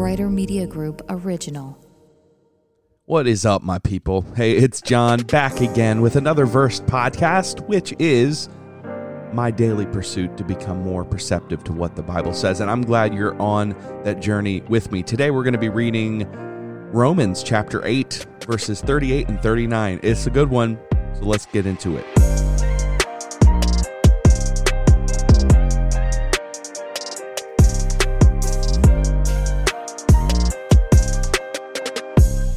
Brighter Media Group original. What is up, my people? Hey, it's John back again with another Versed podcast, which is my daily pursuit to become more perceptive to what the Bible says. And I'm glad you're on that journey with me. Today, we're going to be reading Romans chapter 8, verses 38 and 39. It's a good one, so let's get into it.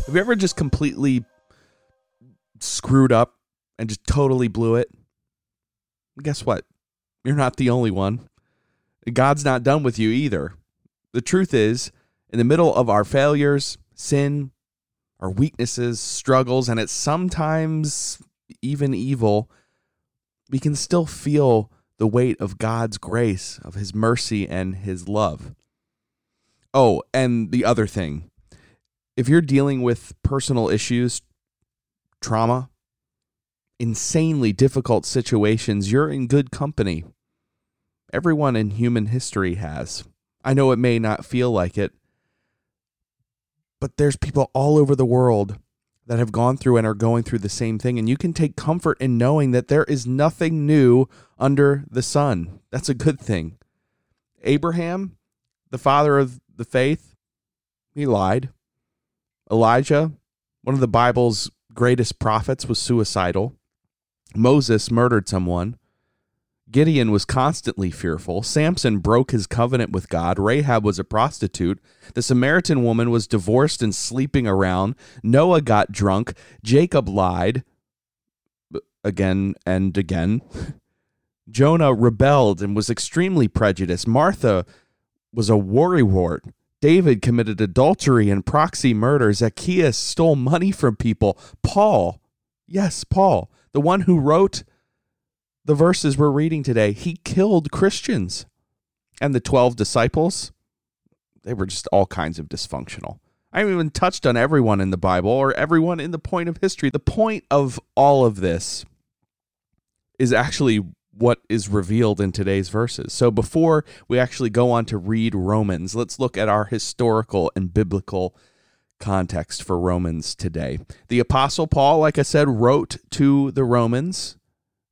Have you ever just completely screwed up and just totally blew it? Guess what? You're not the only one. God's not done with you either. The truth is, in the middle of our failures, sin, our weaknesses, struggles, and it's sometimes even evil, we can still feel the weight of God's grace, of His mercy, and His love. Oh, and the other thing if you're dealing with personal issues, trauma, insanely difficult situations, you're in good company. Everyone in human history has. I know it may not feel like it, but there's people all over the world that have gone through and are going through the same thing. And you can take comfort in knowing that there is nothing new under the sun. That's a good thing. Abraham, the father of the faith, he lied. Elijah, one of the Bible's greatest prophets, was suicidal. Moses murdered someone. Gideon was constantly fearful. Samson broke his covenant with God. Rahab was a prostitute. The Samaritan woman was divorced and sleeping around. Noah got drunk. Jacob lied again and again. Jonah rebelled and was extremely prejudiced. Martha was a worrywart. David committed adultery and proxy murder. Zacchaeus stole money from people. Paul, yes, Paul, the one who wrote the verses we're reading today, he killed Christians. And the 12 disciples, they were just all kinds of dysfunctional. I haven't even touched on everyone in the Bible or everyone in the point of history. The point of all of this is actually what is revealed in today's verses. So before we actually go on to read Romans, let's look at our historical and biblical context for Romans today. The Apostle Paul, like I said, wrote to the Romans,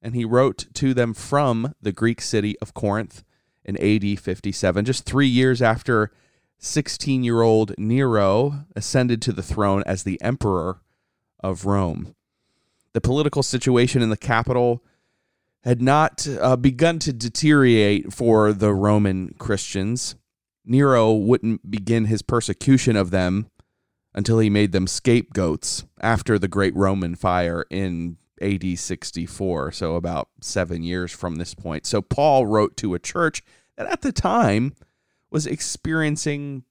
and he wrote to them from the Greek city of Corinth in AD 57, just three years after 16 year old Nero ascended to the throne as the emperor of Rome. The political situation in the capital had not uh, begun to deteriorate for the Roman Christians. Nero wouldn't begin his persecution of them until he made them scapegoats after the Great Roman Fire in AD 64, so about seven years from this point. So Paul wrote to a church that at the time was experiencing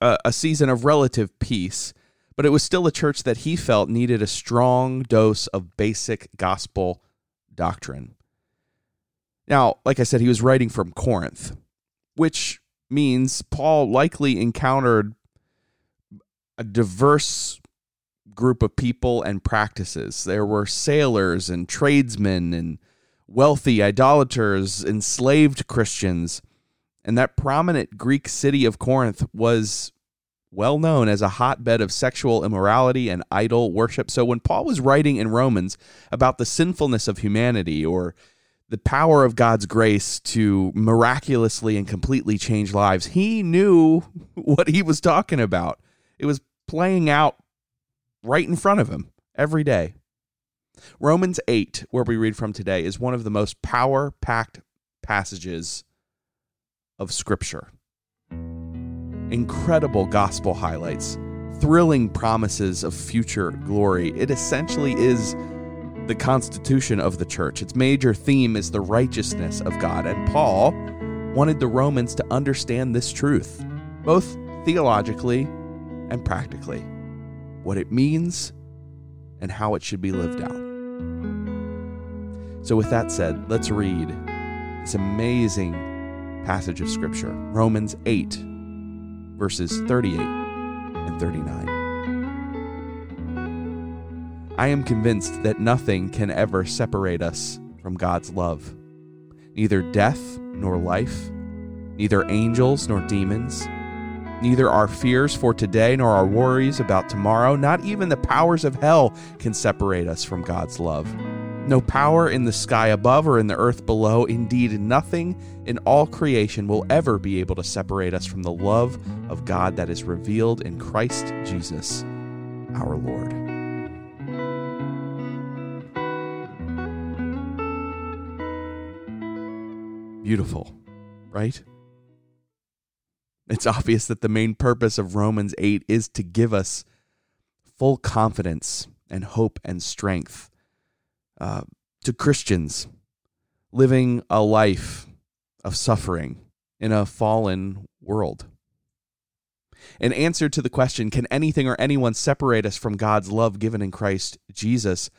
a, a season of relative peace, but it was still a church that he felt needed a strong dose of basic gospel doctrine. Now, like I said, he was writing from Corinth, which means Paul likely encountered a diverse group of people and practices. There were sailors and tradesmen and wealthy idolaters, enslaved Christians. And that prominent Greek city of Corinth was well known as a hotbed of sexual immorality and idol worship. So when Paul was writing in Romans about the sinfulness of humanity or the power of God's grace to miraculously and completely change lives, he knew what he was talking about. It was playing out right in front of him every day. Romans 8, where we read from today, is one of the most power packed passages of Scripture incredible gospel highlights, thrilling promises of future glory. It essentially is the constitution of the church. Its major theme is the righteousness of God. And Paul wanted the Romans to understand this truth, both theologically and practically, what it means and how it should be lived out. So, with that said, let's read this amazing passage of Scripture, Romans 8 verses 38 and 39. I am convinced that nothing can ever separate us from God's love. Neither death nor life, neither angels nor demons, Neither our fears for today nor our worries about tomorrow, not even the powers of hell, can separate us from God's love. No power in the sky above or in the earth below, indeed, nothing in all creation will ever be able to separate us from the love of God that is revealed in Christ Jesus, our Lord. Beautiful, right? It's obvious that the main purpose of Romans 8 is to give us full confidence and hope and strength uh, to Christians living a life of suffering in a fallen world. In answer to the question, can anything or anyone separate us from God's love given in Christ Jesus?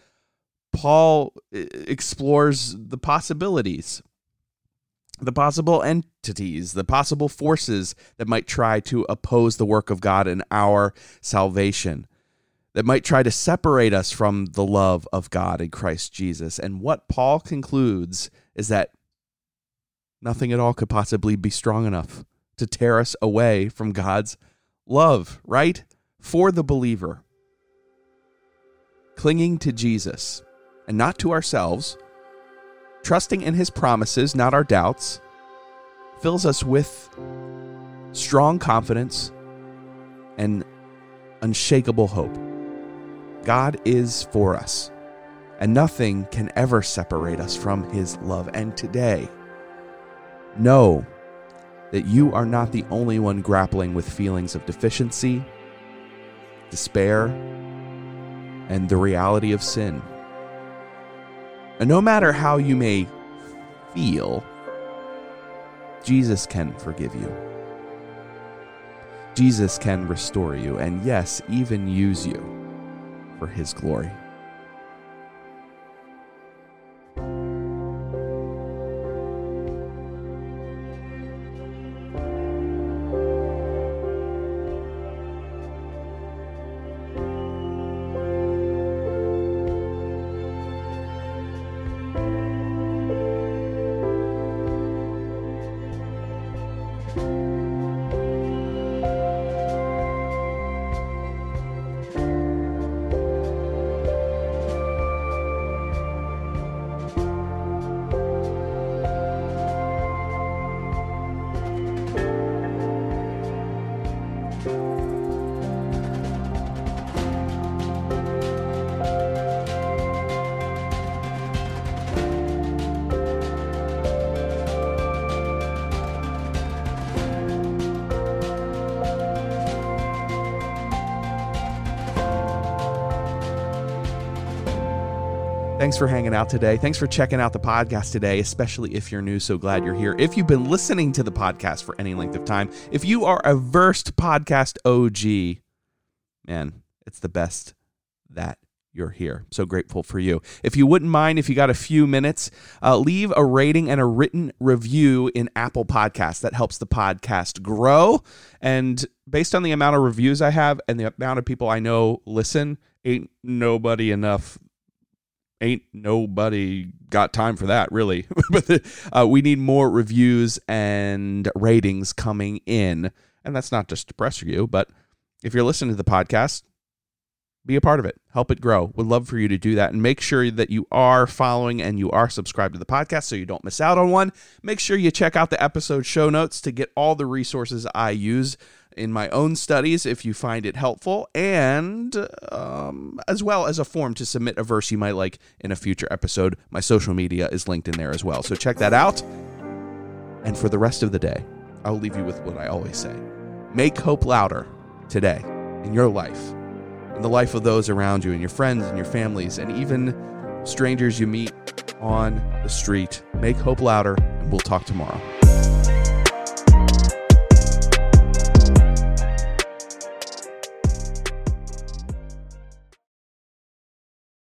Paul uh, explores the possibilities the possible entities, the possible forces that might try to oppose the work of God in our salvation, that might try to separate us from the love of God in Christ Jesus. And what Paul concludes is that nothing at all could possibly be strong enough to tear us away from God's love, right? For the believer. Clinging to Jesus and not to ourselves trusting in his promises, not our doubts, fills us with strong confidence and unshakable hope. God is for us, and nothing can ever separate us from his love. And today, know that you are not the only one grappling with feelings of deficiency, despair, and the reality of sin. And no matter how you may feel, Jesus can forgive you. Jesus can restore you, and yes, even use you for his glory. Thanks for hanging out today. Thanks for checking out the podcast today, especially if you're new. So glad you're here. If you've been listening to the podcast for any length of time, if you are a versed podcast OG, man, it's the best that you're here. So grateful for you. If you wouldn't mind, if you got a few minutes, uh, leave a rating and a written review in Apple Podcasts. That helps the podcast grow. And based on the amount of reviews I have and the amount of people I know listen, ain't nobody enough ain't nobody got time for that really. But uh, we need more reviews and ratings coming in. And that's not just to pressure you but if you're listening to the podcast be a part of it. Help it grow. Would love for you to do that. And make sure that you are following and you are subscribed to the podcast so you don't miss out on one. Make sure you check out the episode show notes to get all the resources i use in my own studies if you find it helpful, and um, as well as a form to submit a verse you might like in a future episode. My social media is linked in there as well. So check that out. And for the rest of the day, I'll leave you with what I always say make hope louder today in your life, in the life of those around you, and your friends and your families, and even strangers you meet on the street. Make hope louder, and we'll talk tomorrow.